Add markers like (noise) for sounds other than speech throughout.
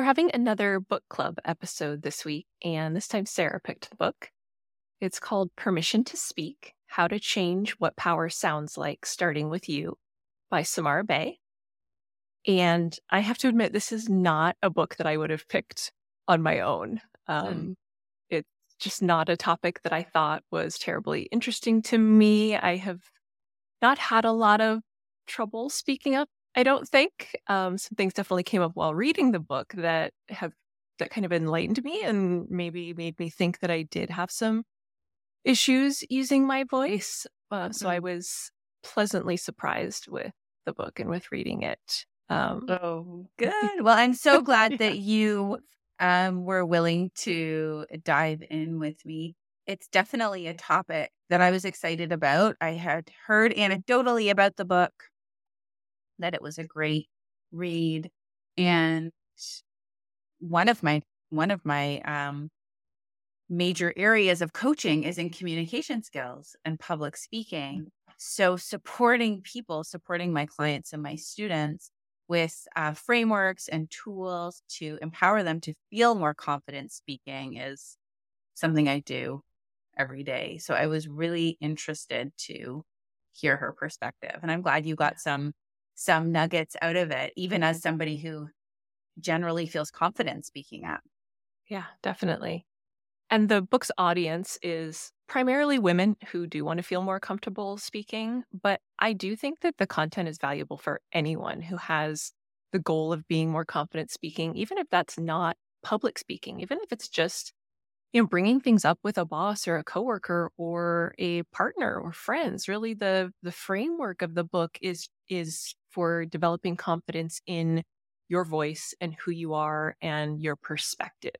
we're having another book club episode this week, and this time Sarah picked the book. It's called Permission to Speak How to Change What Power Sounds Like, Starting with You by Samara Bay. And I have to admit, this is not a book that I would have picked on my own. Um, mm. It's just not a topic that I thought was terribly interesting to me. I have not had a lot of trouble speaking up I don't think um, some things definitely came up while reading the book that have that kind of enlightened me and maybe made me think that I did have some issues using my voice. Uh. So I mm-hmm. was pleasantly surprised with the book and with reading it. Um, oh, good. Well, I'm so (laughs) glad yeah. that you um, were willing to dive in with me. It's definitely a topic that I was excited about. I had heard anecdotally about the book that it was a great read. And one of my one of my um, major areas of coaching is in communication skills and public speaking. So supporting people, supporting my clients and my students with uh, frameworks and tools to empower them to feel more confident speaking is something I do every day. So I was really interested to hear her perspective. And I'm glad you got some some nuggets out of it, even as somebody who generally feels confident speaking up. Yeah, definitely. And the book's audience is primarily women who do want to feel more comfortable speaking. But I do think that the content is valuable for anyone who has the goal of being more confident speaking, even if that's not public speaking, even if it's just you know bringing things up with a boss or a coworker or a partner or friends really the the framework of the book is is for developing confidence in your voice and who you are and your perspective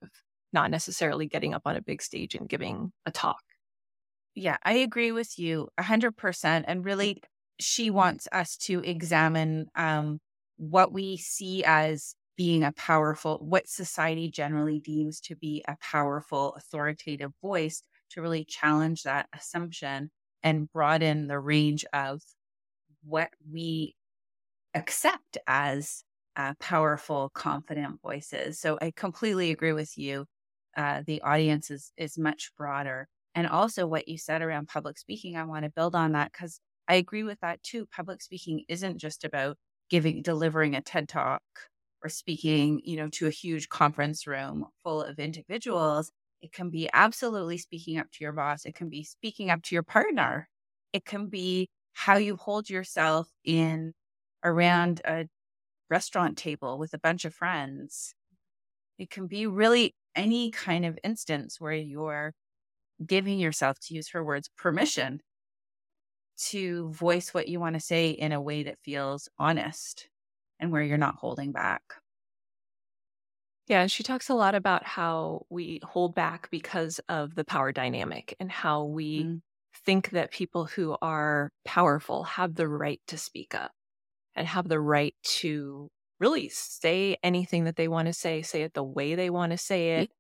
not necessarily getting up on a big stage and giving a talk. Yeah i agree with you 100% and really she wants us to examine um, what we see as being a powerful, what society generally deems to be a powerful, authoritative voice to really challenge that assumption and broaden the range of what we accept as uh, powerful, confident voices. So I completely agree with you. Uh, the audience is is much broader, and also what you said around public speaking. I want to build on that because I agree with that too. Public speaking isn't just about giving delivering a TED talk or speaking, you know, to a huge conference room full of individuals, it can be absolutely speaking up to your boss. It can be speaking up to your partner. It can be how you hold yourself in around a restaurant table with a bunch of friends. It can be really any kind of instance where you're giving yourself, to use her words, permission to voice what you want to say in a way that feels honest and where you're not holding back. Yeah, she talks a lot about how we hold back because of the power dynamic and how we mm. think that people who are powerful have the right to speak up and have the right to really say anything that they want to say, say it the way they want to say it,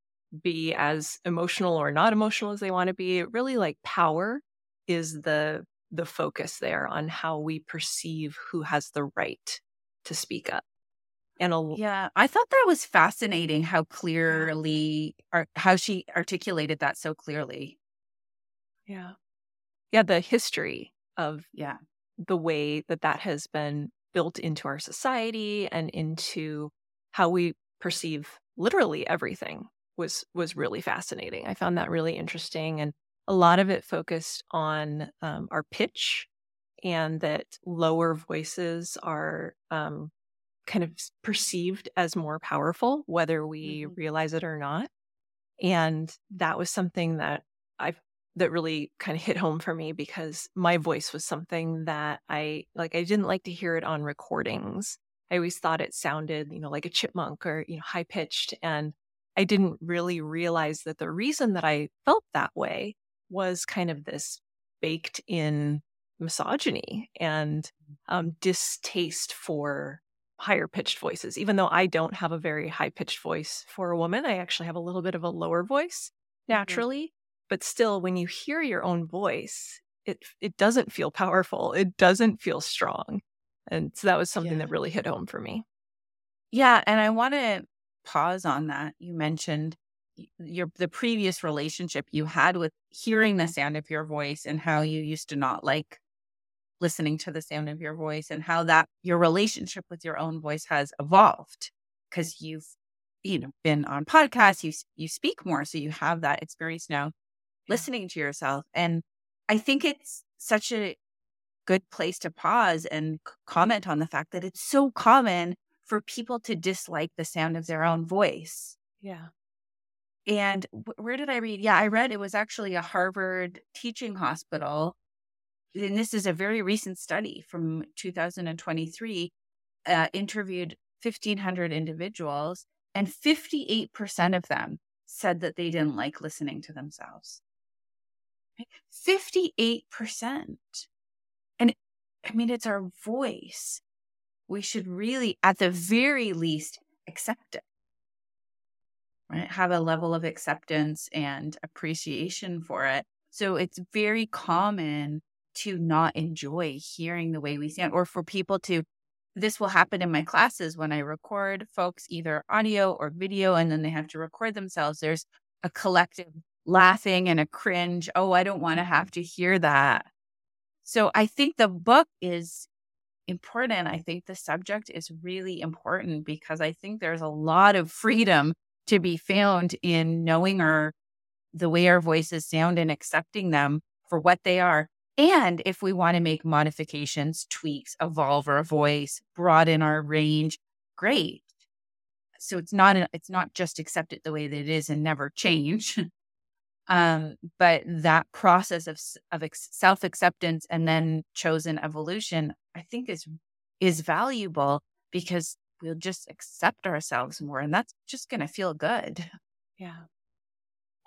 be as emotional or not emotional as they want to be. Really like power is the the focus there on how we perceive who has the right to speak up. And a, yeah, I thought that was fascinating how clearly, or how she articulated that so clearly. Yeah. Yeah. The history of yeah the way that that has been built into our society and into how we perceive literally everything was was really fascinating. I found that really interesting, and a lot of it focused on um, our pitch and that lower voices are um, kind of perceived as more powerful, whether we mm-hmm. realize it or not. And that was something that I that really kind of hit home for me because my voice was something that I like. I didn't like to hear it on recordings. I always thought it sounded, you know, like a chipmunk or you know, high pitched, and I didn't really realize that the reason that I felt that way was kind of this baked in misogyny and mm-hmm. um, distaste for higher pitched voices. Even though I don't have a very high pitched voice for a woman, I actually have a little bit of a lower voice mm-hmm. naturally. But still, when you hear your own voice, it it doesn't feel powerful. It doesn't feel strong, and so that was something yeah. that really hit home for me. Yeah, and I want to pause on that. You mentioned your the previous relationship you had with hearing the sound of your voice and how you used to not like listening to the sound of your voice and how that your relationship with your own voice has evolved because you've you know been on podcasts you you speak more so you have that experience now listening to yourself and i think it's such a good place to pause and comment on the fact that it's so common for people to dislike the sound of their own voice yeah and where did I read? Yeah, I read it was actually a Harvard teaching hospital. And this is a very recent study from 2023, uh, interviewed 1,500 individuals, and 58% of them said that they didn't like listening to themselves. 58%. And I mean, it's our voice. We should really, at the very least, accept it right? Have a level of acceptance and appreciation for it. So it's very common to not enjoy hearing the way we sound or for people to this will happen in my classes when I record folks either audio or video and then they have to record themselves. There's a collective laughing and a cringe. Oh, I don't want to mm-hmm. have to hear that. So I think the book is important. I think the subject is really important because I think there's a lot of freedom to be found in knowing our the way our voices sound and accepting them for what they are. And if we want to make modifications, tweaks, evolve our voice, broaden our range, great. So it's not a, it's not just accept it the way that it is and never change. (laughs) um, but that process of of self acceptance and then chosen evolution, I think is is valuable because we'll just accept ourselves more and that's just going to feel good. Yeah.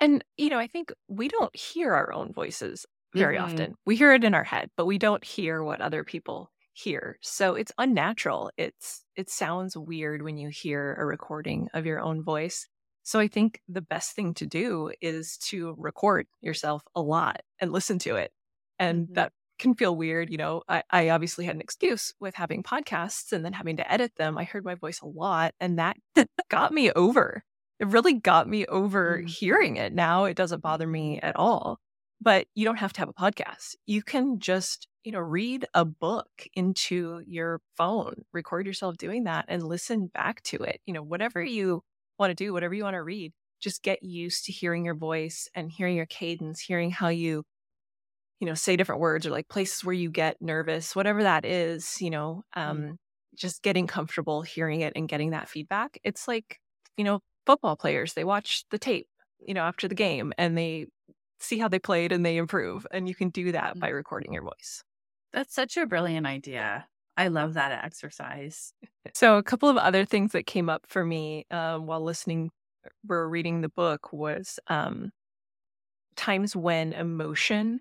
And, you know, I think we don't hear our own voices very mm-hmm. often. We hear it in our head, but we don't hear what other people hear. So it's unnatural. It's it sounds weird when you hear a recording of your own voice. So I think the best thing to do is to record yourself a lot and listen to it. And mm-hmm. that can feel weird. You know, I, I obviously had an excuse with having podcasts and then having to edit them. I heard my voice a lot and that (laughs) got me over. It really got me over mm. hearing it. Now it doesn't bother me at all. But you don't have to have a podcast. You can just, you know, read a book into your phone, record yourself doing that and listen back to it. You know, whatever you want to do, whatever you want to read, just get used to hearing your voice and hearing your cadence, hearing how you you know, say different words or like places where you get nervous, whatever that is, you know, mm. um, mm. just getting comfortable hearing it and getting that feedback. It's like, you know, football players, they watch the tape, you know, after the game and they see how they played and they improve. And you can do that by mm. recording your voice. That's such a brilliant idea. I love that exercise. (laughs) So, a couple of other things that came up for me um, while listening or reading the book was um, times when emotion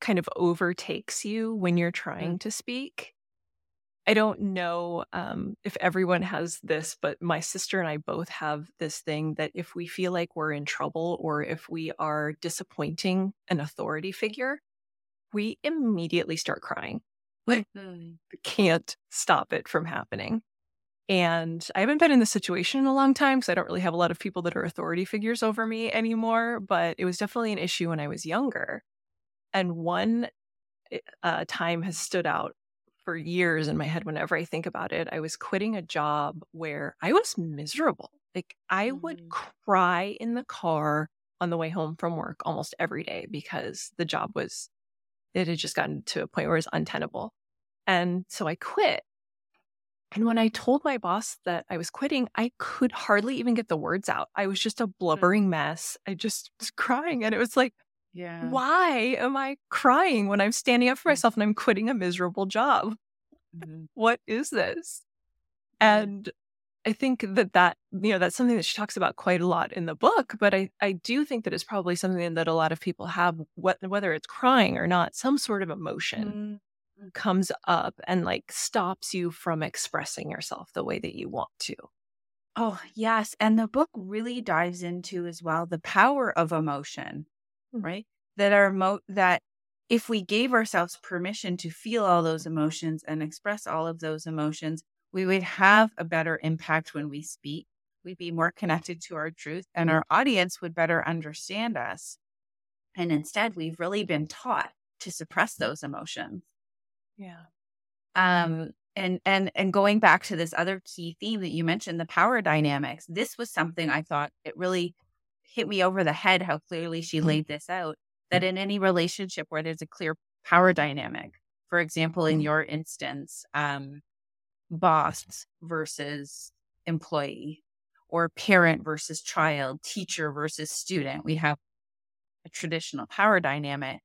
kind of overtakes you when you're mm. trying to speak. I don't know um, if everyone has this, but my sister and I both have this thing that if we feel like we're in trouble or if we are disappointing an authority figure, we immediately start crying. Like, mm. can't stop it from happening. And I haven't been in this situation in a long time because I don't really have a lot of people that are authority figures over me anymore, but it was definitely an issue when I was younger. And one eh, uh, time has stood out for years in my head whenever I think about it. I was quitting a job where I was miserable. Like I mm-hmm. would cry in the car on the way home from work almost every day because the job was, it had just gotten to a point where it was untenable. And so I quit. And when I told my boss that I was quitting, I could hardly even get the words out. I was just a mm. blubbering mess. I just was crying. And it was like, yeah. Why am I crying when I'm standing up for mm. myself and I'm quitting a miserable job? Mm-hmm. (laughs) What is this? And I think that that, you know, that's something that she talks about quite a lot in the book, but I, I do think that it's probably something that a lot of people have, whether it's crying or not, some sort of emotion mm-hmm. Comes up and like stops you from expressing yourself the way that you want to. Oh, yes. And the book really dives into as well the power of emotion Mm. right? That our mo- that if we gave ourselves permission to feel all those emotions and express all of those emotions, we would have a better impact when we speak. we'd be more connected to our truth, and our audience would better understand us. And instead, we've really been taught to suppress those emotions. Yeah. Um, and and and going back to this other key theme that you mentioned, the power dynamics. This was something I thought it really hit me over the head how clearly she mm-hmm. laid this out. That in any relationship where there's a clear power dynamic, for example, in mm-hmm. your instance, um, boss versus employee, or parent versus child, teacher versus student, we have a traditional power dynamic.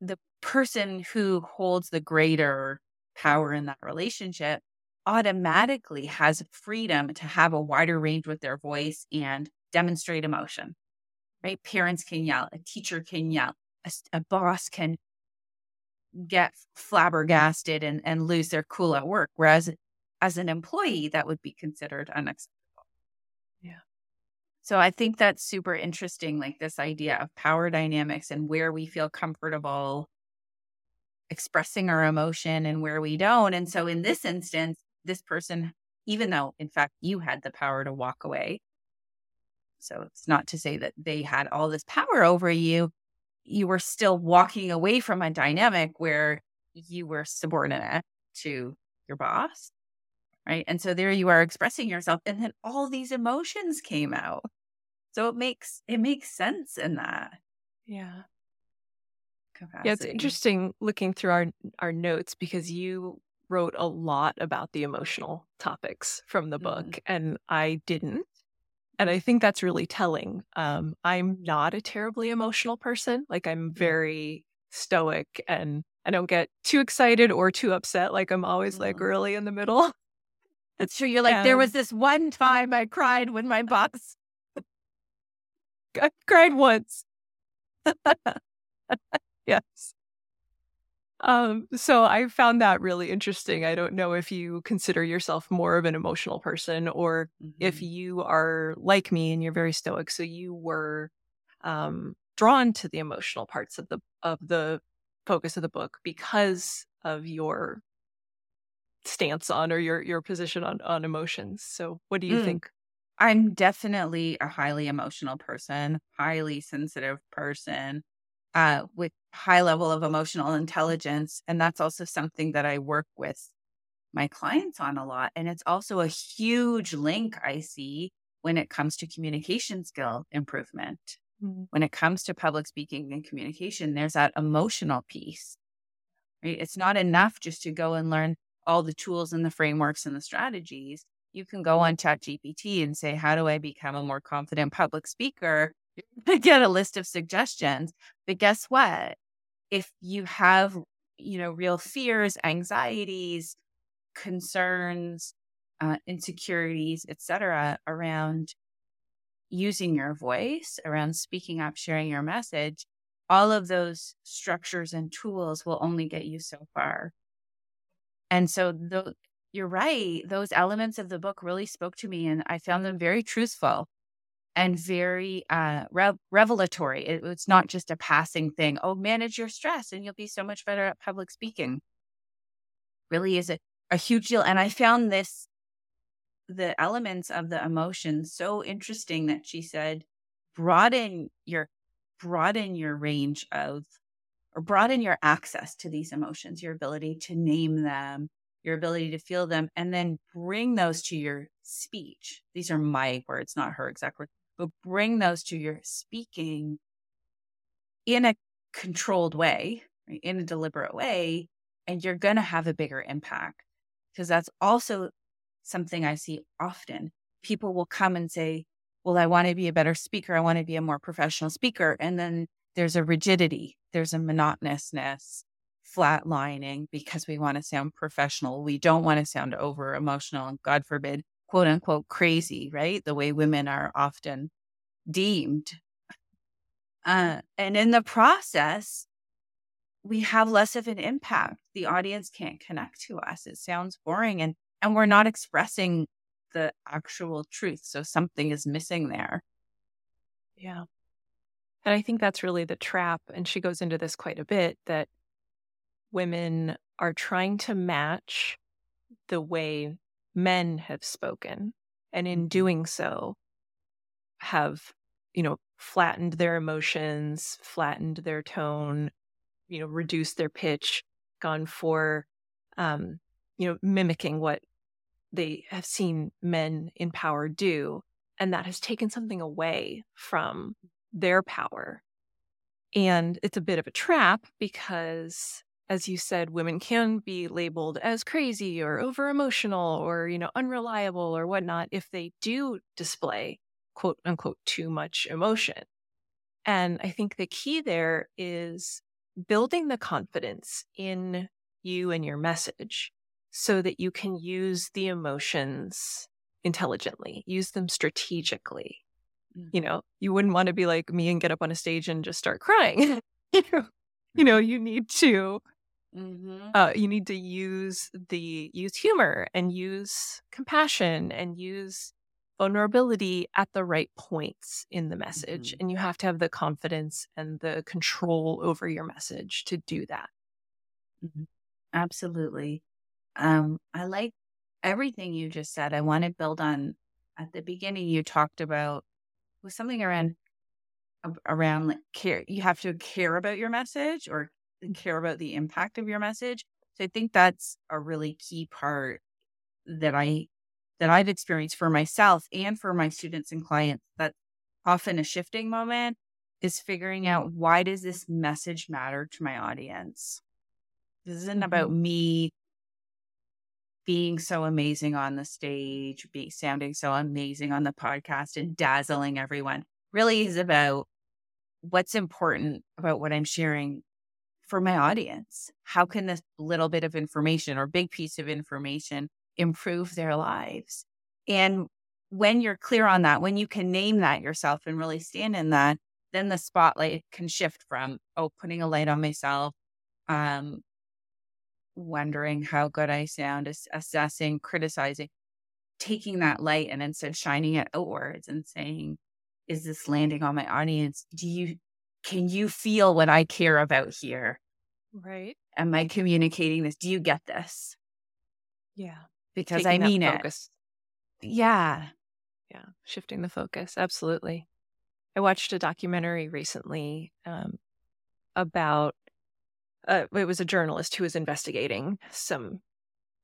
The person who holds the greater power in that relationship automatically has freedom to have a wider range with their voice and demonstrate emotion. Right? Parents can yell, a teacher can yell, a, a boss can get flabbergasted and, and lose their cool at work. Whereas as an employee, that would be considered unacceptable. Yeah. So I think that's super interesting, like this idea of power dynamics and where we feel comfortable expressing our emotion and where we don't. And so in this instance, this person, even though in fact you had the power to walk away, so it's not to say that they had all this power over you, you were still walking away from a dynamic where you were subordinate to your boss. Right. And so there you are expressing yourself. And then all these emotions came out. So it makes it makes sense in that. Yeah capacity. Yeah, it's interesting looking through our our notes because you wrote a lot about the emotional topics from the book mm-hmm. and I didn't. And I think that's really telling. Um, I'm not a terribly emotional person. Like I'm very stoic and I don't get too excited or too upset. Like I'm always mm-hmm. like really in the middle. (laughs) That's true. You're like, and... there was this one time I cried when my boss (laughs) I cried once. (laughs) yes. Um, so I found that really interesting. I don't know if you consider yourself more of an emotional person or mm-hmm. if you are like me and you're very stoic. So you were um, drawn to the emotional parts of the of the focus of the book because of your stance on or your your position on on emotions. So what do you mm. think? I'm definitely a highly emotional person, highly sensitive person uh, with high level of emotional intelligence. And that's also something that I work with my clients on a lot. And it's also a huge link I see when it comes to communication skill improvement. Mm-hmm. When it comes to public speaking and communication, there's that emotional piece. Right? It's not enough just to go and learn all the tools and the frameworks and the strategies. You can go on ChatGPT and say, How do I become a more confident public speaker? (laughs) get a list of suggestions. But guess what? If you have, you know, real fears, anxieties, concerns, uh, insecurities, etc., around using your voice, around speaking up, sharing your message, all of those structures and tools will only get you so far. And so, the, you're right; those elements of the book really spoke to me, and I found them very truthful and very uh, re- revelatory. It, it's not just a passing thing. Oh, manage your stress and you'll be so much better at public speaking. Really is a, a huge deal. And I found this, the elements of the emotion so interesting that she said, broaden your, broaden your range of, or broaden your access to these emotions, your ability to name them, your ability to feel them, and then bring those to your speech. These are my words, not her exact words but bring those to your speaking in a controlled way, right? in a deliberate way, and you're going to have a bigger impact. Because that's also something I see often. People will come and say, Well, I want to be a better speaker. I want to be a more professional speaker. And then there's a rigidity, there's a monotonousness, flatlining because we want to sound professional. We don't want to sound over emotional. And God forbid, quote unquote crazy, right? The way women are often deemed. Uh, and in the process, we have less of an impact. The audience can't connect to us. It sounds boring and, and we're not expressing the actual truth. So something is missing there. Yeah. And I think that's really the trap. And she goes into this quite a bit that women are trying to match the way men have spoken And in mm-hmm. doing so, have, you know, flattened their emotions, flattened their tone, you know, reduced their pitch, gone for, um, you know, mimicking what they have seen men in power do. And that has taken something away from their power. And it's a bit of a trap because, as you said, women can be labeled as crazy or over emotional or, you know, unreliable or whatnot if they do display quote unquote too much emotion. And I think the key there is building the confidence in you and your message so that you can use the emotions intelligently, use them strategically. Mm-hmm. You know, you wouldn't want to be like me and get up on a stage and just start crying. (laughs) you know, you need to mm-hmm. uh, you need to use the use humor and use compassion and use vulnerability at the right points in the message. Mm-hmm. And you have to have the confidence and the control over your message to do that. Mm-hmm. Absolutely. Um, I like everything you just said. I want to build on at the beginning, you talked about was something around around like care you have to care about your message or care about the impact of your message so i think that's a really key part that i that i've experienced for myself and for my students and clients that often a shifting moment is figuring out why does this message matter to my audience this isn't about mm-hmm. me being so amazing on the stage, be sounding so amazing on the podcast and dazzling everyone really is about what's important about what I'm sharing for my audience. How can this little bit of information or big piece of information improve their lives? And when you're clear on that, when you can name that yourself and really stand in that, then the spotlight can shift from, oh, putting a light on myself, um, wondering how good I sound, assessing, criticizing, taking that light and instead shining it outwards and saying, is this landing on my audience? Do you, can you feel what I care about here? Right. Am I communicating this? Do you get this? Yeah. Because Taking I mean it. Yeah. Yeah. Shifting the focus. Absolutely. I watched a documentary recently um, about uh, it was a journalist who was investigating some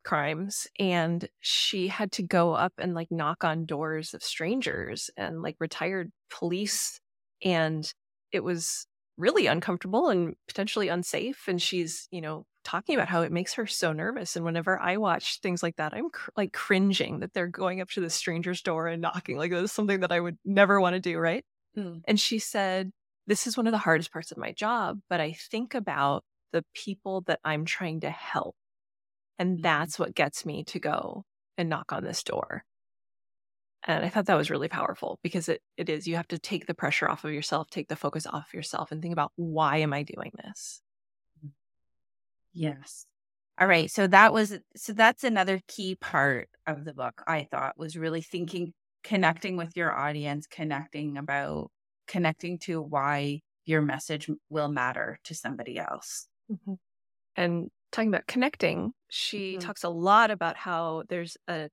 crimes and she had to go up and like knock on doors of strangers and like retired police and it was really uncomfortable and potentially unsafe and she's you know talking about how it makes her so nervous and whenever i watch things like that i'm cr- like cringing that they're going up to the stranger's door and knocking like this is something that i would never want to do right mm. and she said this is one of the hardest parts of my job but i think about the people that I'm trying to help. And mm-hmm. that's what gets me to go and knock on this door. And I thought that was really powerful because it, it is, you have to take the pressure off of yourself, take the focus off yourself, and think about why am I doing this? Yes. All right. So that was, so that's another key part of the book, I thought, was really thinking, connecting with your audience, connecting about, connecting to why your message will matter to somebody else. Mm-hmm. And talking about connecting, she mm-hmm. talks a lot about how there's a,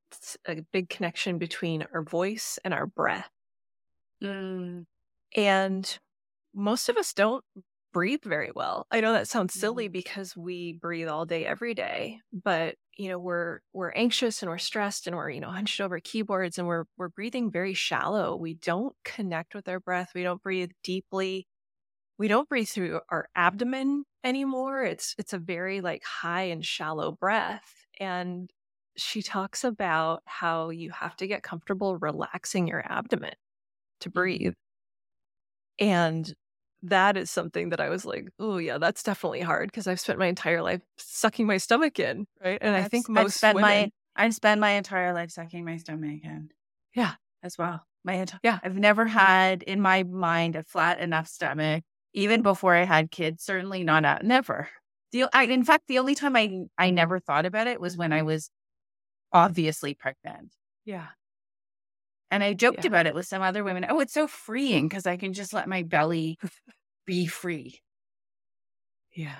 a big connection between our voice and our breath. Mm. And most of us don't breathe very well. I know that sounds silly mm-hmm. because we breathe all day every day, but you know, we're we're anxious and we're stressed and we're, you know, hunched over keyboards and we're we're breathing very shallow. We don't connect with our breath. We don't breathe deeply we don't breathe through our abdomen anymore. It's it's a very like high and shallow breath. And she talks about how you have to get comfortable relaxing your abdomen to mm-hmm. breathe. And that is something that I was like, oh yeah, that's definitely hard because I've spent my entire life sucking my stomach in, right? And I've, i think most I've spent women, my I've spent my entire life sucking my stomach in. Yeah, as well. My entire yeah, I've never had in my mind a flat enough stomach even before I had kids, certainly not at never. The, I, in fact, the only time I I never thought about it was when I was obviously pregnant. Yeah. And I joked yeah. about it with some other women. Oh, it's so freeing because I can just let my belly be free. Yeah.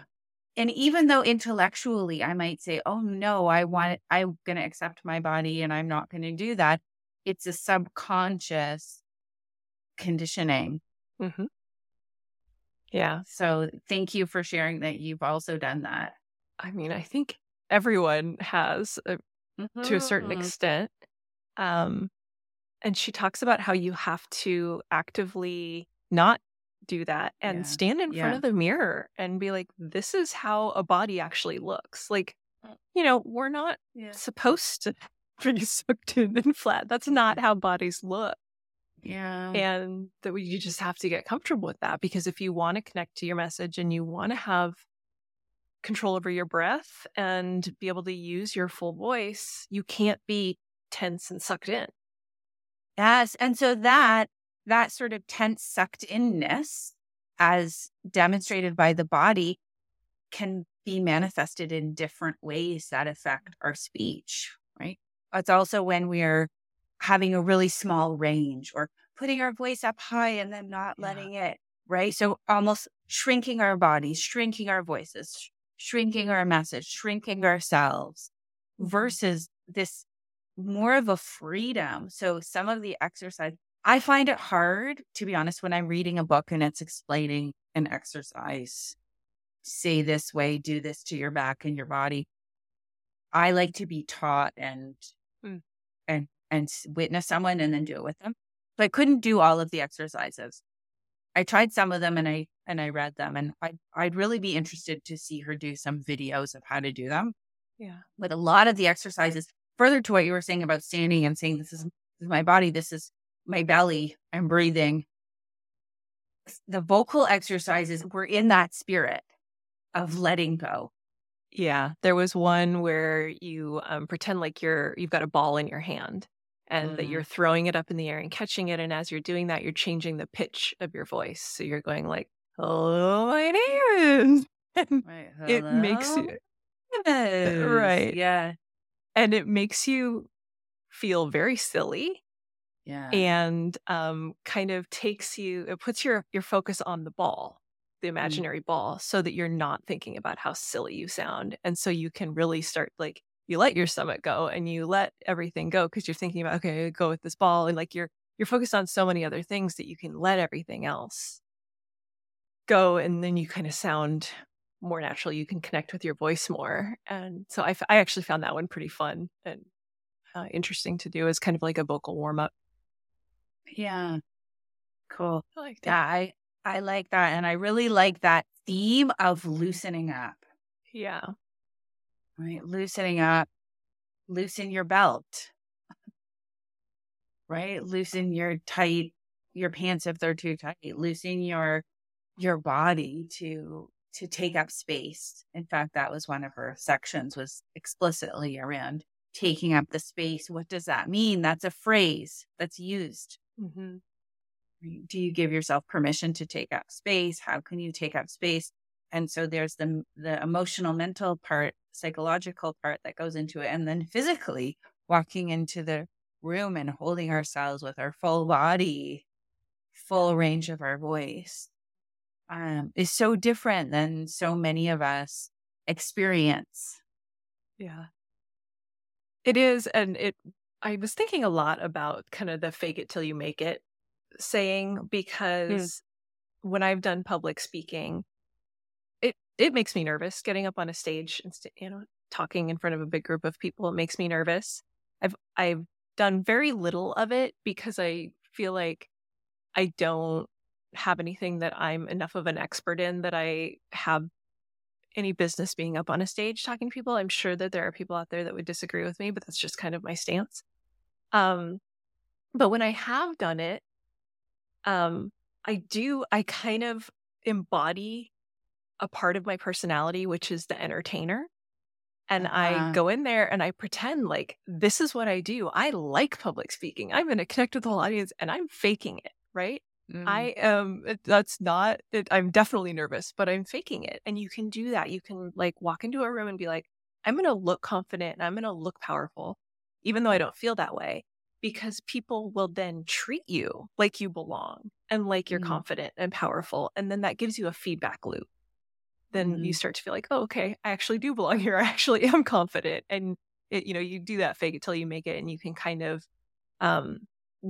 And even though intellectually I might say, oh no, I want I'm going to accept my body and I'm not going to do that. it's a subconscious conditioning. Mm-hmm. Yeah. So thank you for sharing that you've also done that. I mean, I think everyone has uh, mm-hmm. to a certain mm-hmm. extent. Um, and she talks about how you have to actively not do that and yeah. stand in yeah. front of the mirror and be like, this is how a body actually looks. Like, mm. you know, we're not yeah. supposed to (laughs) be sucked in and flat. That's not (laughs) how bodies look. Yeah. And that you just have to get comfortable with that because if you want to connect to your message and you want to have control over your breath and be able to use your full voice, you can't be tense and sucked in. Yes. And so that that sort of tense, sucked inness, as demonstrated by the body, can be manifested in different ways that affect our speech, right? It's also when we're having a really small range or putting our voice up high and then not yeah. letting it, right? So almost shrinking our bodies, shrinking our voices, shrinking our message, shrinking ourselves mm-hmm. versus this more of a freedom. So some of the exercise I find it hard, to be honest, when I'm reading a book and it's explaining an exercise. Say this way, do this to your back and your body. I like to be taught and mm. and and witness someone and then do it with them. So I couldn't do all of the exercises. I tried some of them and I and I read them and I I'd really be interested to see her do some videos of how to do them. Yeah. But a lot of the exercises, further to what you were saying about standing and saying this is, this is my body, this is my belly, I'm breathing. The vocal exercises were in that spirit of letting go. Yeah, there was one where you um, pretend like you're you've got a ball in your hand and mm that you're throwing it up in the air and catching it, and as you're doing that, you're changing the pitch of your voice. So you're going like, "Hello, my name is," (laughs) and right, it makes you yes. right, yeah, and it makes you feel very silly yeah. And um, kind of takes you, it puts your, your focus on the ball, the mm. imaginary mm. ball, so that you're not thinking about how silly you sound. And so you can really start like, you let your stomach go and you let everything go because you're thinking about, okay, go with this ball. And like you're, you're focused on so many other things that you can let everything else go. And then you kind of sound more natural. You can connect with your voice more. And so I, I actually found that one pretty fun and uh, interesting to do as kind of like a vocal warm up. Yeah. Cool. I like that. Yeah, I, I like that. And I really like that theme of loosening up. Yeah. Right. Loosening up. Loosen your belt. right? Loosen your tight your pants if they're too tight. Loosen your your body to to take up space. In fact, that was one of her sections was explicitly around taking up the space. What does that mean? That's a phrase that's used Mm-hmm. Do you give yourself permission to take up space? How can you take up space? And so there's the the emotional, mental part, psychological part that goes into it, and then physically walking into the room and holding ourselves with our full body, full range of our voice, um, is so different than so many of us experience. Yeah, it is, and it I was thinking a lot about kind of the fake it till you make it saying hmm. because mm. when I've done public speaking, it makes me nervous getting up on a stage and you know talking in front of a big group of people. It makes me nervous. I've I've done very little of it because I feel like I don't have anything that I'm enough of an expert in that I have any business being up on a stage talking to people. I'm sure that there are people out there that would disagree with me, but that's just kind of my stance. Um, but when I have done it, um, I do, I kind of embody a part of my personality, which is the entertainer. And uh-huh. I go in there and I pretend like this is what I do. I like public speaking. I'm going to connect with the whole audience and I'm faking it, right? Mm. I am, that's not, it, I'm definitely nervous, but I'm faking it. And you can do that. You can like walk into a room and be like, I'm going to look confident and I'm going to look powerful even though I don't feel that way, because people will then treat you like you belong and like you're mm-hmm. confident and powerful. And then that gives you a feedback loop. Then mm-hmm. you start to feel like, oh, okay, I actually do belong (laughs) here. I actually am confident. And it, you know, you do that fake it till you make it, and you can kind of um,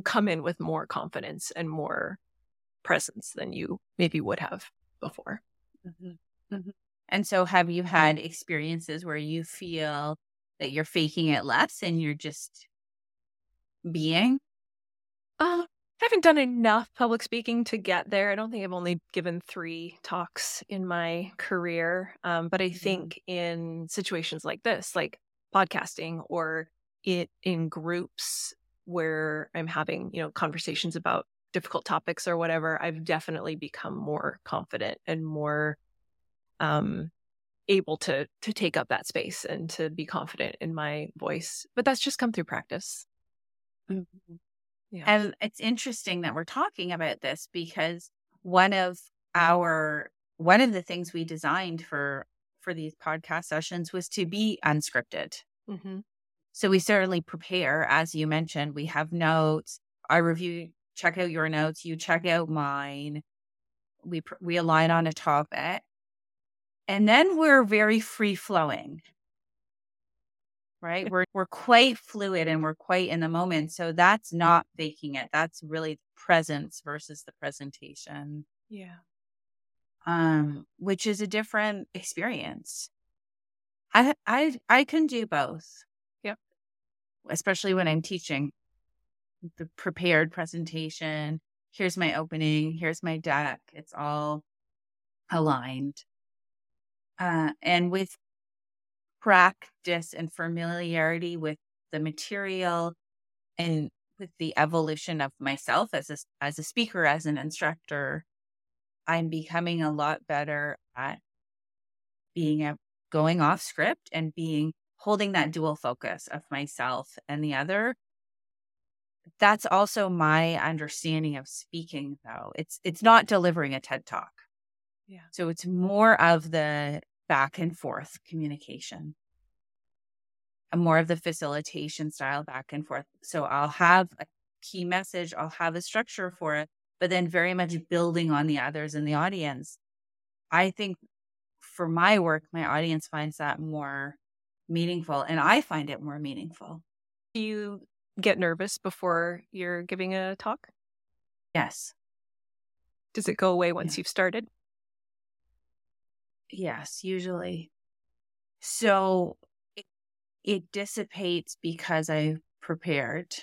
come in with more confidence and more presence than you maybe would have before. Mm-hmm. Mm-hmm. And so, have you had experiences where you feel that you're faking it less and you're just being? I haven't done enough public speaking to get there. I don't think I've only given three talks in my career. Um, but I mm-hmm. think in situations like this, like podcasting or it in groups where I'm having, you know, conversations about difficult topics or whatever, I've definitely become more confident and more um able to to take up that space and to be confident in my voice. But that's just come through practice. Mm-hmm. Yeah. And it's interesting that we're talking about this because one of our one of the things we designed for for these podcast sessions was to be unscripted. Mm-hmm. So we certainly prepare, as you mentioned. We have notes. I review, check out your notes. You check out mine. We we align on a topic, and then we're very free flowing. Right, we're we're quite fluid and we're quite in the moment. So that's not faking it. That's really presence versus the presentation. Yeah. Um, which is a different experience. I I I can do both Yep. especially when I'm teaching the prepared presentation. Here's my opening, here's my deck. It's all aligned. Uh, and with practice and familiarity with the material and with the evolution of myself as a, as a speaker, as an instructor, I'm becoming a lot better at being a, going off script and being holding that dual focus of myself and the other. That's also my understanding of speaking though. It's it's not delivering a ted talk. Yeah. So it's more of the back and forth communication and more of the facilitation style back and forth so i'll have a key message i'll have a structure for it but then very much building on the others in the audience i think for my work my audience finds that more meaningful and I find it more meaningful. Do you get nervous before you're giving a talk? Yes. Does it go away once yeah. you've started? Yes, usually. So it, it dissipates because I've prepared,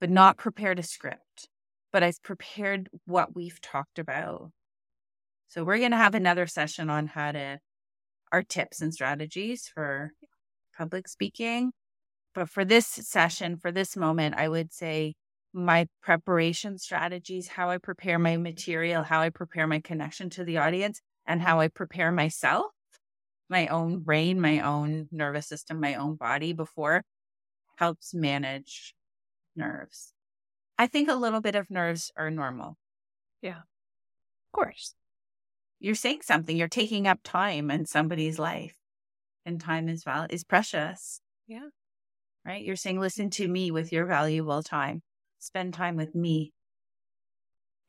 but not prepared a script, but I've prepared what we've talked about. So we're going to have another session on how to our tips and strategies for public speaking. But for this session, for this moment, I would say my preparation strategies, how I prepare my material, how I prepare my connection to the audience, and how I prepare myself, my own brain, my own nervous system, my own body before helps manage nerves. I think a little bit of nerves are normal. Yeah. Of course. You're saying something, you're taking up time in somebody's life and time is val is precious. Yeah. Right? You're saying, listen to me with your valuable time. Spend time with me.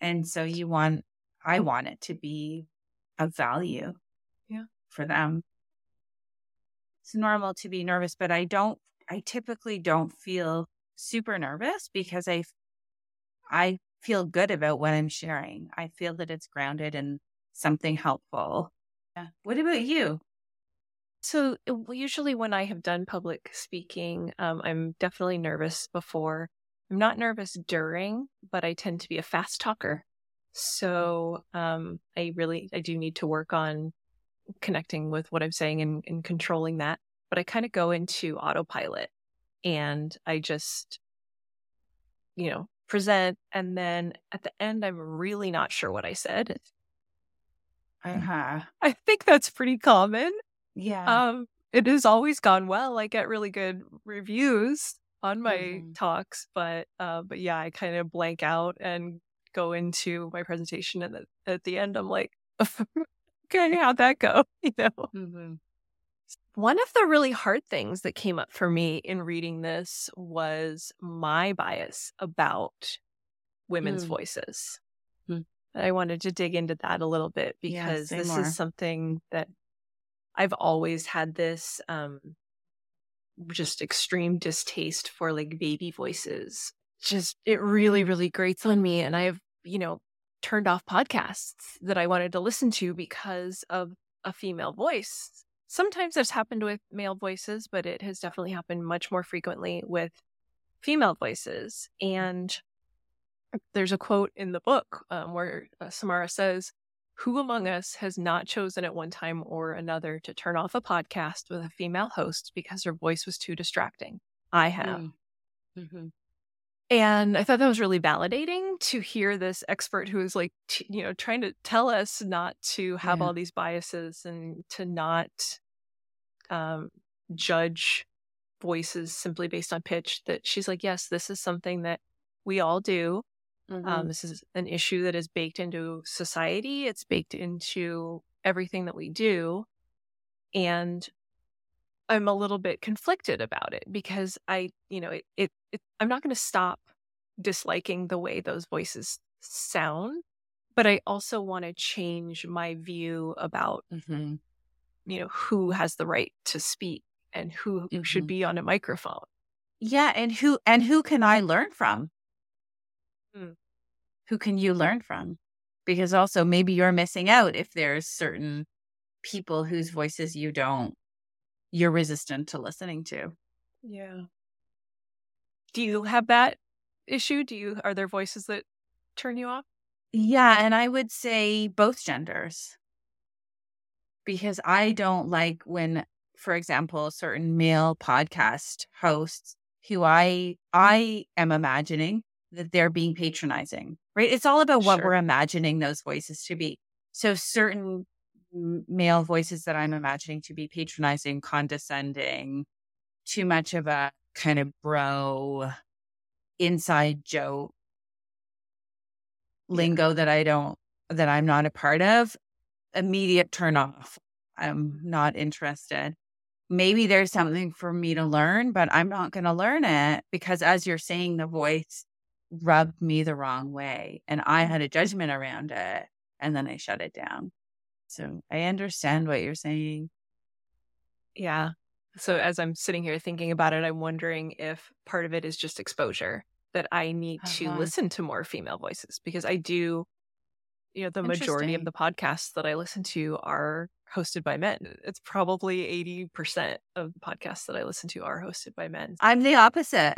And so you want I want it to be of value. Yeah. For them. It's normal to be nervous, but I don't I typically don't feel super nervous because I I feel good about what I'm sharing. I feel that it's grounded in something helpful. Yeah. What about you? So uh, usually when I have done public speaking, um, I'm definitely nervous before. I'm not nervous during, but I tend to be a fast talker. So um, I really I do need to work on connecting with what I'm saying and, and controlling that. But I kind of go into autopilot and I just, you know, present. And then at the end, I'm really not sure what I said. Uh-huh. (laughs) I think that's pretty common. Yeah. Um, it has always gone well. I get really good reviews on my mm-hmm. talks, but uh, but yeah, I kind of blank out and go into my presentation, and at, the end, I'm like, (laughs) okay, how'd that go? (laughs) You know. Mm-hmm. One of the really hard things that came up for me in reading this was my bias about women's mm. voices. Mm. I wanted to dig into that a little bit because yeah, this more. is something that I've always had this um just extreme distaste for like baby voices just it really really grates on me and I've, you know, turned off podcasts that I wanted to listen to because of a female voice. Sometimes it's happened with male voices, but it has definitely happened much more frequently with female voices. And there's a quote in the book um, where uh, Samara says, Who among us has not chosen at one time or another to turn off a podcast with a female host because her voice was too distracting? I have. Mm. Mm-hmm. And I thought that was really validating to hear this expert who is like, t- you know, trying to tell us not to have yeah. all these biases and to not um, judge voices simply based on pitch. That she's like, yes, this is something that we all do. Um, mm-hmm. Um, this is an issue that is baked into society. It's baked into everything that we do. And I'm a little bit conflicted about it because I, you know, it, it, it I'm not going to stop disliking the way those voices sound, but I also want to change my view about, mm-hmm. you know, who has the right to speak and who mm-hmm. should be on a microphone. Yeah, and who and who can I learn from? Mm. Who can you learn from? Because also maybe you're missing out if there's certain people whose voices you don't you're resistant to listening to. Yeah. Do you have that issue? Do you are there voices that turn you off? Yeah, and I would say both genders. Because I don't like when for example, certain male podcast hosts who I I am imagining that they're being patronizing. Right? It's all about what sure. we're imagining those voices to be. So certain male voices that I'm imagining to be patronizing, condescending, too much of a kind of bro inside joke lingo that I don't, that I'm not a part of, immediate turn off. I'm not interested. Maybe there's something for me to learn, but I'm not going to learn it because, as you're saying, the voice rubbed me the wrong way and I had a judgment around it and then I shut it down. So I understand what you're saying. Yeah. So as I'm sitting here thinking about it, I'm wondering if part of it is just exposure that I need uh-huh. to listen to more female voices because I do, you know, the majority of the podcasts that I listen to are hosted by men. It's probably 80% of the podcasts that I listen to are hosted by men. I'm the opposite.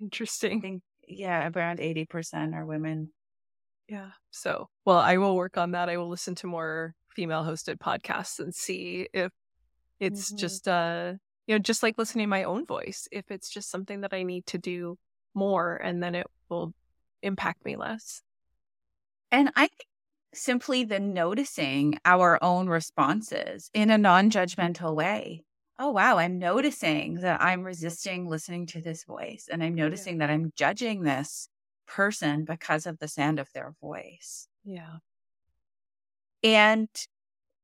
Interesting. Think, yeah, around 80% are women. Yeah. So, well, I will work on that. I will listen to more female hosted podcasts and see if it's mm-hmm. just uh you know just like listening to my own voice if it's just something that i need to do more and then it will impact me less. And i think simply the noticing our own responses in a non-judgmental way. Oh wow i'm noticing that i'm resisting listening to this voice and i'm noticing yeah. that i'm judging this person because of the sound of their voice. Yeah. And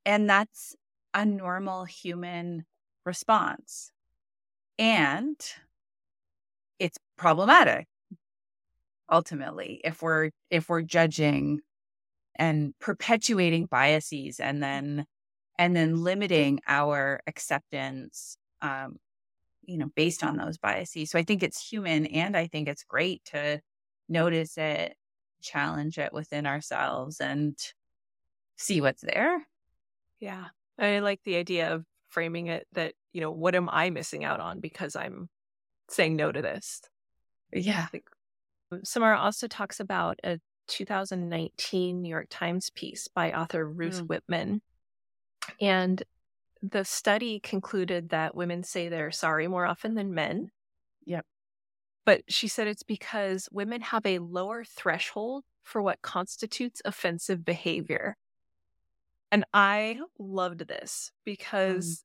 and that's a normal human response and it's problematic ultimately if we're if we're judging and perpetuating biases and then and then limiting our acceptance um you know based on those biases so i think it's human and i think it's great to notice it challenge it within ourselves and see what's there. Yeah. I like the idea of framing it that, you know, what am I missing out on because I'm saying no to this? Yeah. Like, um, Samara also talks about a 2019 New York Times piece by author Ruth mm. Whitman. And the study concluded that women say they're sorry more often than men. Yep. But she said it's because women have a lower threshold for what constitutes offensive behavior. And I loved this mm. because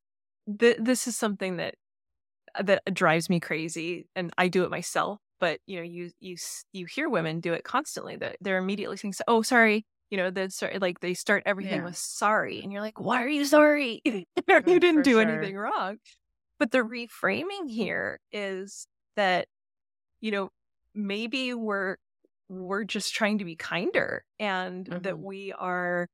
mm. th- this is something that uh, that drives me crazy and I do it myself, but you know, you you you hear women do it constantly that they're immediately saying, "Oh, sorry." You know, they start like they start everything yeah. with sorry and you're like, "Why are you sorry? (laughs) you didn't do sure. anything wrong." But the reframing here is that you know, maybe we're we're just trying to be kinder and mm-hmm. that we are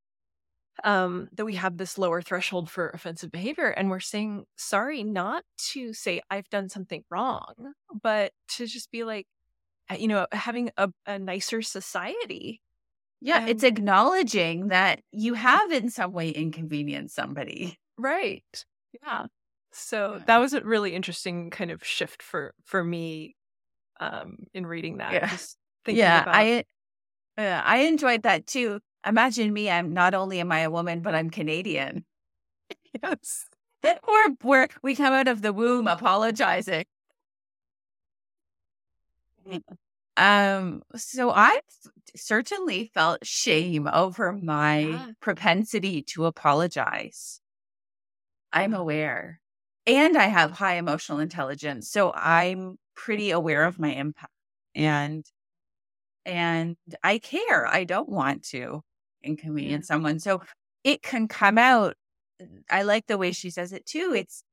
um, that we have this lower threshold for offensive behavior. And we're saying sorry, not to say I've done something wrong, but to just be like, you know, having a, a nicer society. Yeah, it's acknowledging that you have in some way inconvenienced somebody. (laughs) Right. Yeah. So that was a really interesting kind of shift for for me um in reading that. Yeah. yeah, about- I uh, I enjoyed that too. Imagine me, I'm not only am I a woman, but I'm Canadian. (laughs) yes. Or (laughs) where we come out of the womb apologizing. Um, so I've certainly felt shame over my yeah. propensity to apologize. I'm aware. And I have high emotional intelligence. So I'm pretty aware of my impact. And and I care. I don't want to inconvenience yeah. Mm-hmm. someone. So it can come out. I like the way she says it too. It's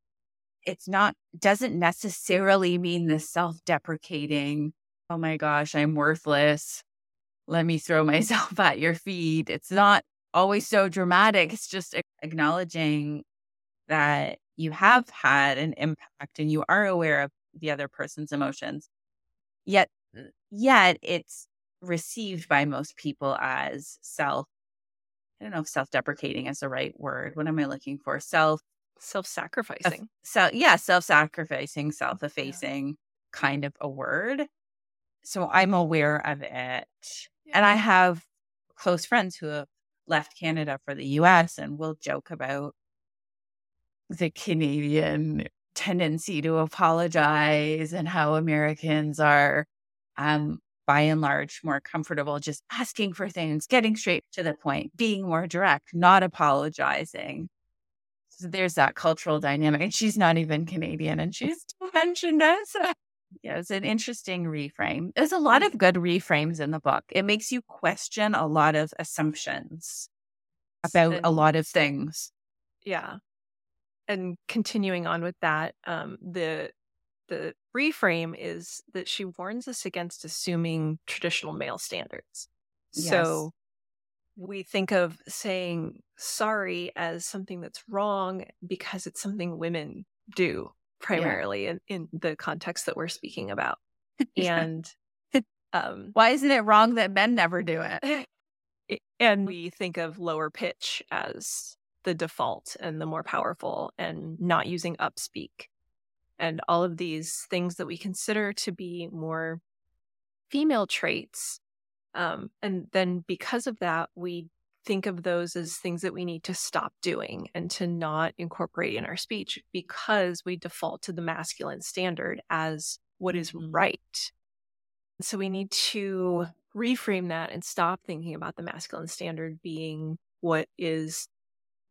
it's not doesn't necessarily mean the self-deprecating, oh my gosh, I'm worthless. Let me throw (laughs) myself at your feet. It's not always so dramatic. It's just acknowledging that you have had an impact and you are aware of the other person's emotions. Yet yet it's received by most people as self I don't know if self-deprecating is the right word. What am I looking for? Self self-sacrificing. So yeah, self-sacrificing, self-effacing yeah. kind of a word. So I'm aware of it. Yeah. And I have close friends who have left Canada for the US and will joke about the Canadian tendency to apologize and how Americans are um by and large more comfortable just asking for things, getting straight to the point, being more direct, not apologizing. So there's that cultural dynamic. And she's not even Canadian and she's (laughs) mentioned us. yeah, it's an interesting reframe. There's a lot of good reframes in the book. It makes you question a lot of assumptions about and, a lot of things. Yeah. And continuing on with that, um, the the reframe is that she warns us against assuming traditional male standards. Yes. So we think of saying sorry as something that's wrong because it's something women do primarily yeah. in, in the context that we're speaking about. (laughs) And um, why isn't it wrong that men never do it? (laughs) And we think of lower pitch as the default and the more powerful and not using upspeak and all of these things that we consider to be more female traits. Um, and then because of that, we think of those as things that we need to stop doing and to not incorporate in our speech because we default to the masculine standard as what is mm-hmm. right. So we need to reframe that and stop thinking about the masculine standard being what is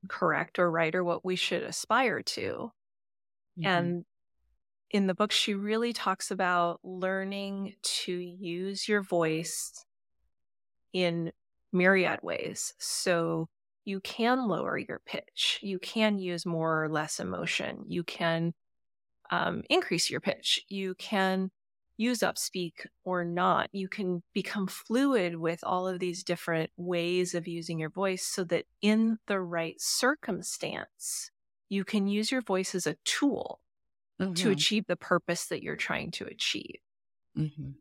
correct or right or what we should aspire to. Mm-hmm. And in the book, she really talks about learning to use your voice in myriad ways. So you can lower your pitch, you can use more or less emotion, you can um, increase your pitch, you can use upspeak or not. You can become fluid with all of these different ways of using your voice so that in the right circumstance, you can use your voice as a tool mm-hmm. to achieve the purpose that you're trying to achieve. Mm-hmm.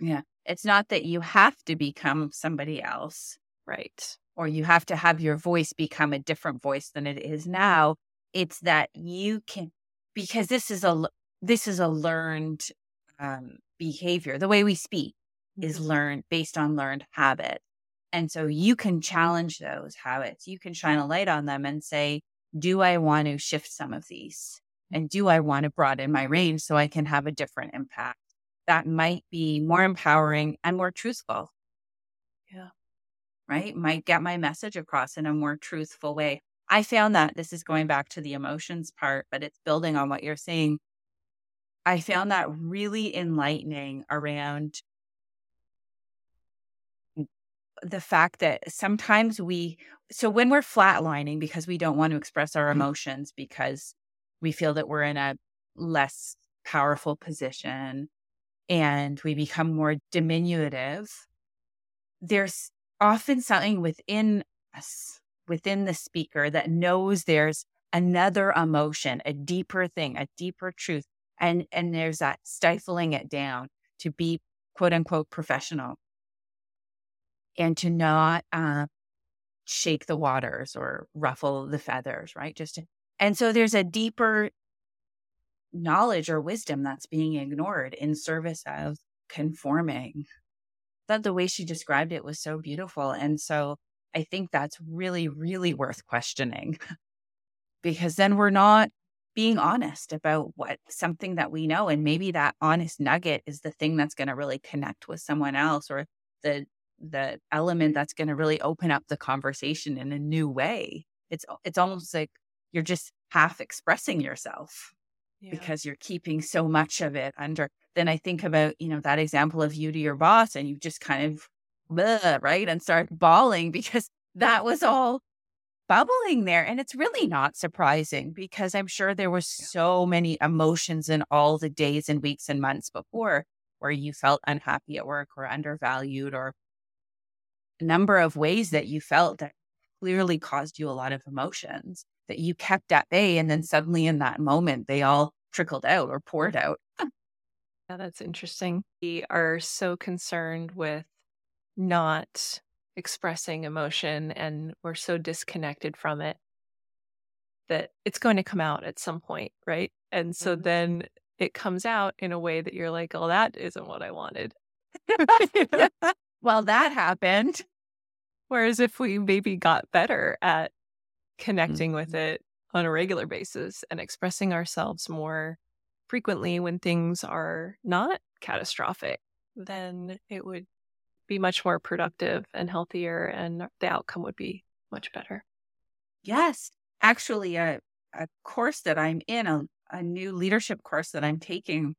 Yeah. It's not that you have to become somebody else. Right. Or you have to have your voice become a different voice than it is now. It's that you can, because this is a, this is a learned um, behavior. The way we speak mm-hmm. is learned based on learned habit. And so you can challenge those habits. You can shine a light on them and say, do I want to shift some of these? And do I want to broaden my range so I can have a different impact? That might be more empowering and more truthful. Yeah. Right? Might get my message across in a more truthful way. I found that this is going back to the emotions part, but it's building on what you're saying. I found that really enlightening around the fact that sometimes we, so when we're flatlining because we don't want to express our mm-hmm. emotions because we feel that we're in a less powerful position and we become more diminutive, there's often something within us, within the speaker, that knows there's another emotion, a deeper thing, a deeper truth. And, and there's that stifling it down to be quote unquote professional and to not uh, shake the waters or ruffle the feathers, right? Just to, and so there's a deeper knowledge or wisdom that's being ignored in service of conforming. That the way she described it was so beautiful. And so I think that's really, really worth questioning because then we're not being honest about what something that we know. And maybe that honest nugget is the thing that's going to really connect with someone else or the the element that's going to really open up the conversation in a new way. It's it's almost like you're just half expressing yourself yeah. because you're keeping so much of it under. Then I think about, you know, that example of you to your boss and you just kind of blah, right and start bawling (laughs) because that was all bubbling there and it's really not surprising because i'm sure there was so many emotions in all the days and weeks and months before where you felt unhappy at work or undervalued or a number of ways that you felt that clearly caused you a lot of emotions that you kept at bay. And then suddenly in that moment, they all trickled out or poured out. (laughs) Yeah, that's interesting. We are so concerned with not expressing emotion and we're so disconnected from it that it's going to come out at some point, right? And so mm-hmm. then it comes out in a way that you're like, oh, that isn't what I wanted. (laughs) (laughs) well, that happened. Whereas if we maybe got better at connecting mm-hmm. with it on a regular basis and expressing ourselves more frequently when things are not catastrophic, then it would be much more productive and healthier, and the outcome would be much better. Yes. Actually, a, a course that I'm in, a, a new leadership course that I'm taking,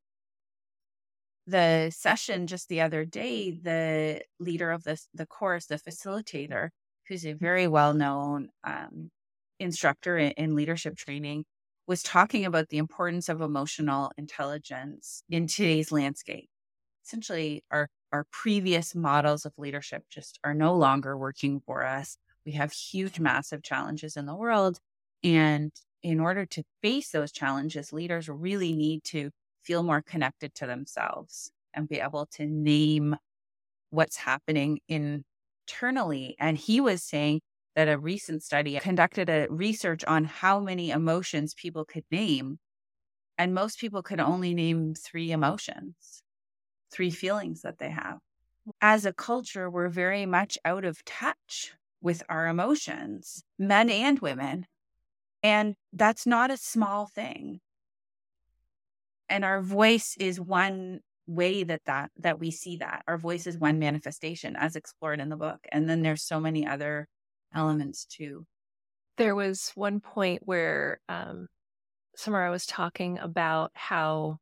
the session just the other day, the leader of this the course, the facilitator, who's a very well known um, instructor in, in leadership training, was talking about the importance of emotional intelligence in today's landscape. Essentially, our our previous models of leadership just are no longer working for us. We have huge, massive challenges in the world. And in order to face those challenges, leaders really need to feel more connected to themselves and be able to name what's happening internally. And he was saying that a recent study conducted a research on how many emotions people could name. And most people could only name three emotions, three feelings that they have. As a culture, we're very much out of touch with our emotions, men and women. And that's not a small thing and our voice is one way that that that we see that our voice is one manifestation as explored in the book and then there's so many other elements too there was one point where um Samara was talking about how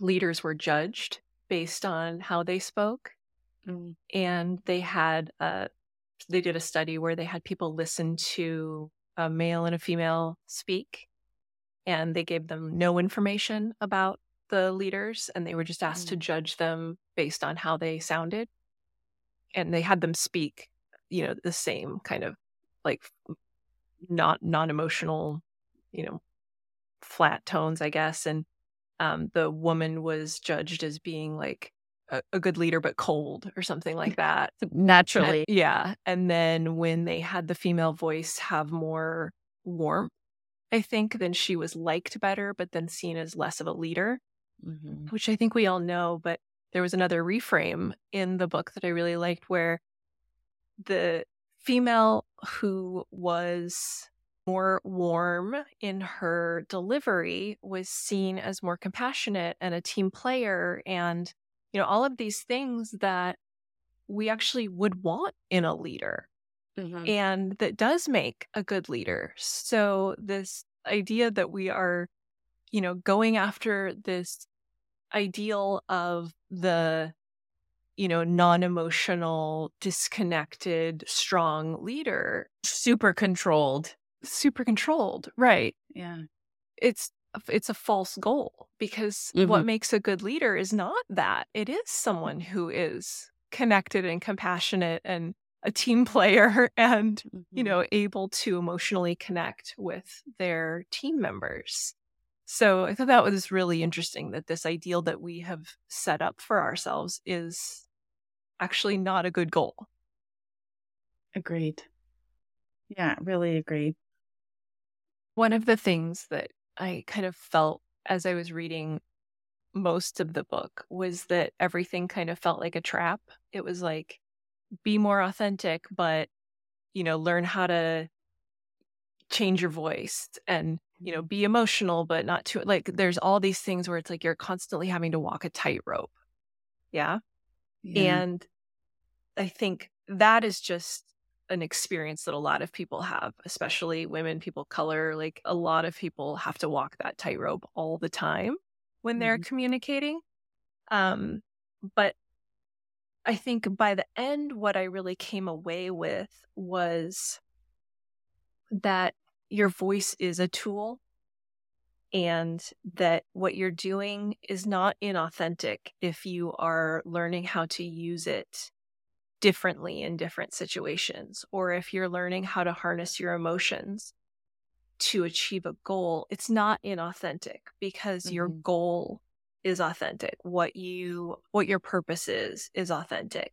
leaders were judged based on how they spoke mm. and they had uh they did a study where they had people listen to a male and a female speak and they gave them no information about the leaders and they were just asked mm. to judge them based on how they sounded and they had them speak you know the same kind of like not non-emotional you know flat tones i guess and um, the woman was judged as being like a, a, good leader but cold or something like (laughs) that naturally and, yeah and then when they had the female voice have more warmth I think, then she was liked better, but then seen as less of a leader, mm-hmm. which I think we all know. But there was another reframe in the book that I really liked where the female who was more warm in her delivery was seen as more compassionate and a team player and you know all of these things that we actually would want in a leader Mm-hmm. And that does make a good leader. So, this idea that we are, you know, going after this ideal of the, you know, non emotional, disconnected, strong leader, super controlled. Super controlled. Right. Yeah. It's, it's a false goal because mm-hmm. what makes a good leader is not that. It is someone who is connected and compassionate and a team (laughs) player and mm-hmm. you know able to emotionally connect with their team members So I thought that was really interesting that this ideal that we have set up for ourselves is actually not a good goal. Agreed. Yeah, really agreed. One of the things that I kind of felt as I was reading most of the book was that everything kind of felt like a trap. It was like, be more authentic, but, you know, learn how to change your voice and you know mm-hmm. be emotional but not too like there's all these things where it's like you're constantly having to walk a tightrope yeah? Yeah and i think that is just an experience that a lot of people have especially women people color like a lot of people have to walk that tightrope all the time when they're mm-hmm. communicating um but i think by the end what i really came away with was that your voice is a tool and that what you're doing is not inauthentic if you are learning how to use it differently in different situations, or if you're learning how to harness your emotions to achieve a goal, it's not inauthentic because mm-hmm. your goal is authentic. What you, what your purpose is, is authentic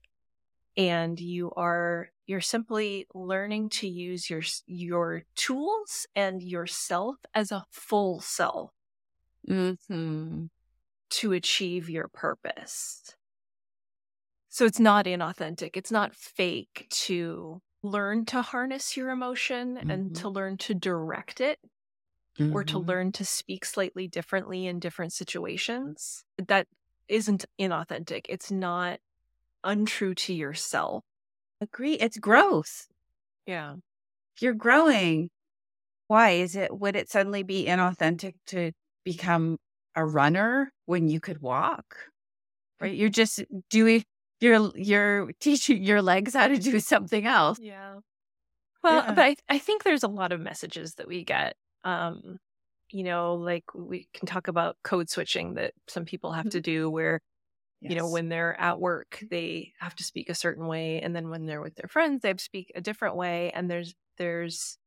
and you are you're simply learning to use your your tools and yourself as a full self mm-hmm. to achieve your purpose so it's not inauthentic it's not fake to learn to harness your emotion mm-hmm. and to learn to direct it mm-hmm. or to mm-hmm. learn to speak slightly differently in different situations that isn't inauthentic it's not untrue to yourself. Agree. It's growth. Yeah. You're growing. Why is it, would it suddenly be inauthentic to become a runner when you could walk? Right. You're just doing, you're, you're teaching your legs how to do something else. Yeah. Well, yeah. but I, I think there's a lot of messages that we get. Um, you know, like we can talk about code switching that some people have mm-hmm. to do where Yes. You know, when they're at work, they have to speak a certain way, and then when they're with their friends, they have to speak a different way. And there's there's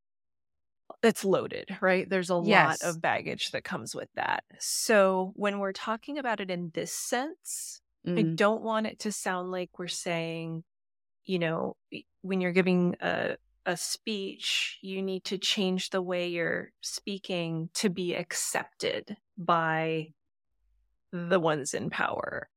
it's loaded, right? There's a yes. lot of baggage that comes with that. So when we're talking about it in this sense, mm. I don't want it to sound like we're saying, you know, when you're giving a a speech, you need to change the way you're speaking to be accepted by the ones in power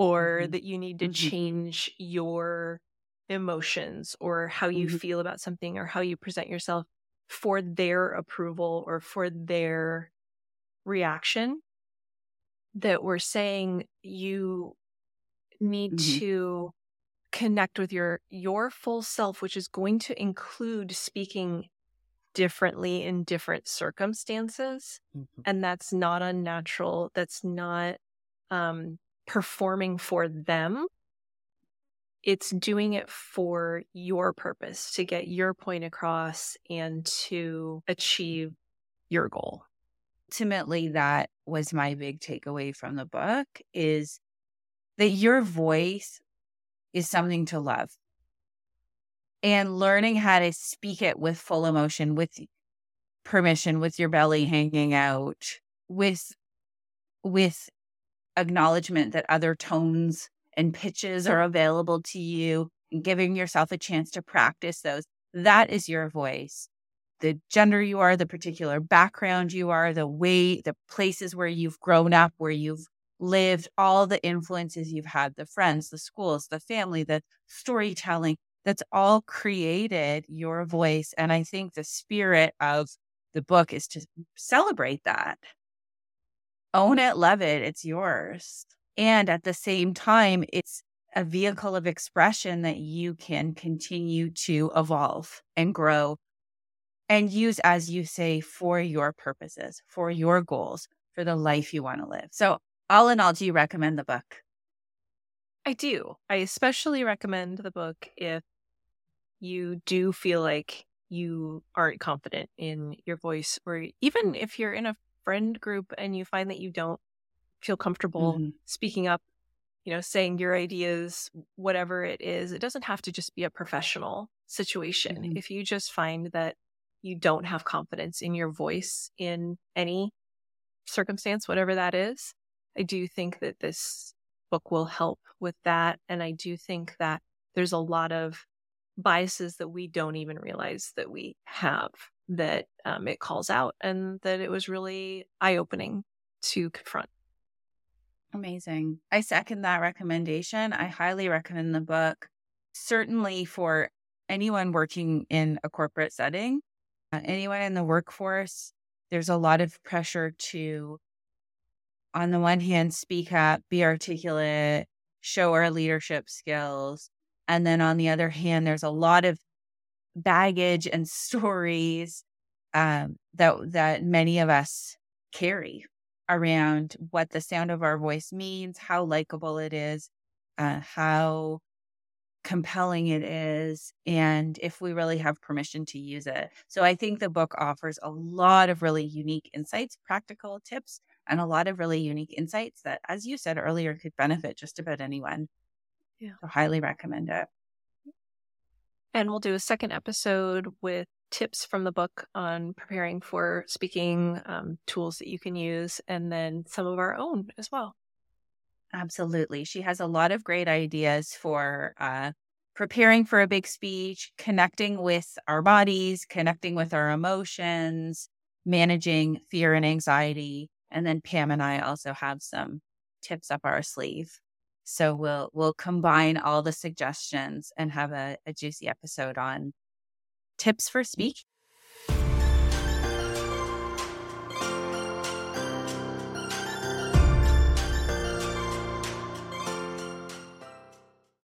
or mm-hmm. that you need to mm-hmm. change your emotions or how you mm-hmm. feel about something or how you present yourself for their approval or for their reaction that we're saying you need mm-hmm. to connect with your your full self which is going to include speaking differently in different circumstances mm-hmm. and that's not unnatural that's not um performing for them. It's doing it for your purpose to get your point across and to achieve your goal. Ultimately, that was my big takeaway from the book is that your voice is something to love. And learning how to speak it with full emotion, with permission, with your belly hanging out, with with acknowledgement that other tones and pitches are available to you and giving yourself a chance to practice those. That is your voice. The gender you are, the particular background you are, the way, the places where you've grown up, where you've lived, all the influences you've had, the friends, the schools, the family, the storytelling, that's all created your voice. And I think the spirit of the book is to celebrate that own it, love it, it's yours. And at the same time, it's a vehicle of expression that you can continue to evolve and grow and use, as you say, for your purposes, for your goals, for the life you want to live. So, all in all, do you recommend the book? I do. I especially recommend the book if you do feel like you aren't confident in your voice, or even if you're in a friend group and you find that you don't feel comfortable mm-hmm. speaking up, you know, saying your ideas, whatever it is, it doesn't have to just be a professional situation. Mm-hmm. If you just find that you don't have confidence in your voice in any circumstance, whatever that is. I do think that this book will help with that. And I do think that there's a lot of biases that we don't even realize that we have that um, it calls out and that it was really eye opening to confront. Amazing. I second that recommendation. I highly recommend the book, certainly for anyone working in a corporate setting, uh, anyone in the workforce. There's a lot of pressure to, on the one hand, speak up, be articulate, show our leadership skills. And then on the other hand, there's a lot of baggage and (laughs) stories um, that that many of us carry around what the sound of our voice means, how likable it is, uh, how compelling it is, and if we really have permission to use it. So I think the book offers a lot of really unique insights, practical tips, and a lot of really unique insights that, as you said earlier, could benefit just about anyone. Yeah. So highly recommend it. And we'll do a second episode with tips from the book on preparing for speaking, um, tools that you can use, and then some of our own as well. Absolutely. She has a lot of great ideas for uh, preparing for a big speech, connecting with our bodies, connecting with our emotions, managing fear and anxiety. And then Pam and I also have some tips up our sleeve. So we'll we'll combine all the suggestions and have a, a juicy episode on tips for mm. speaking.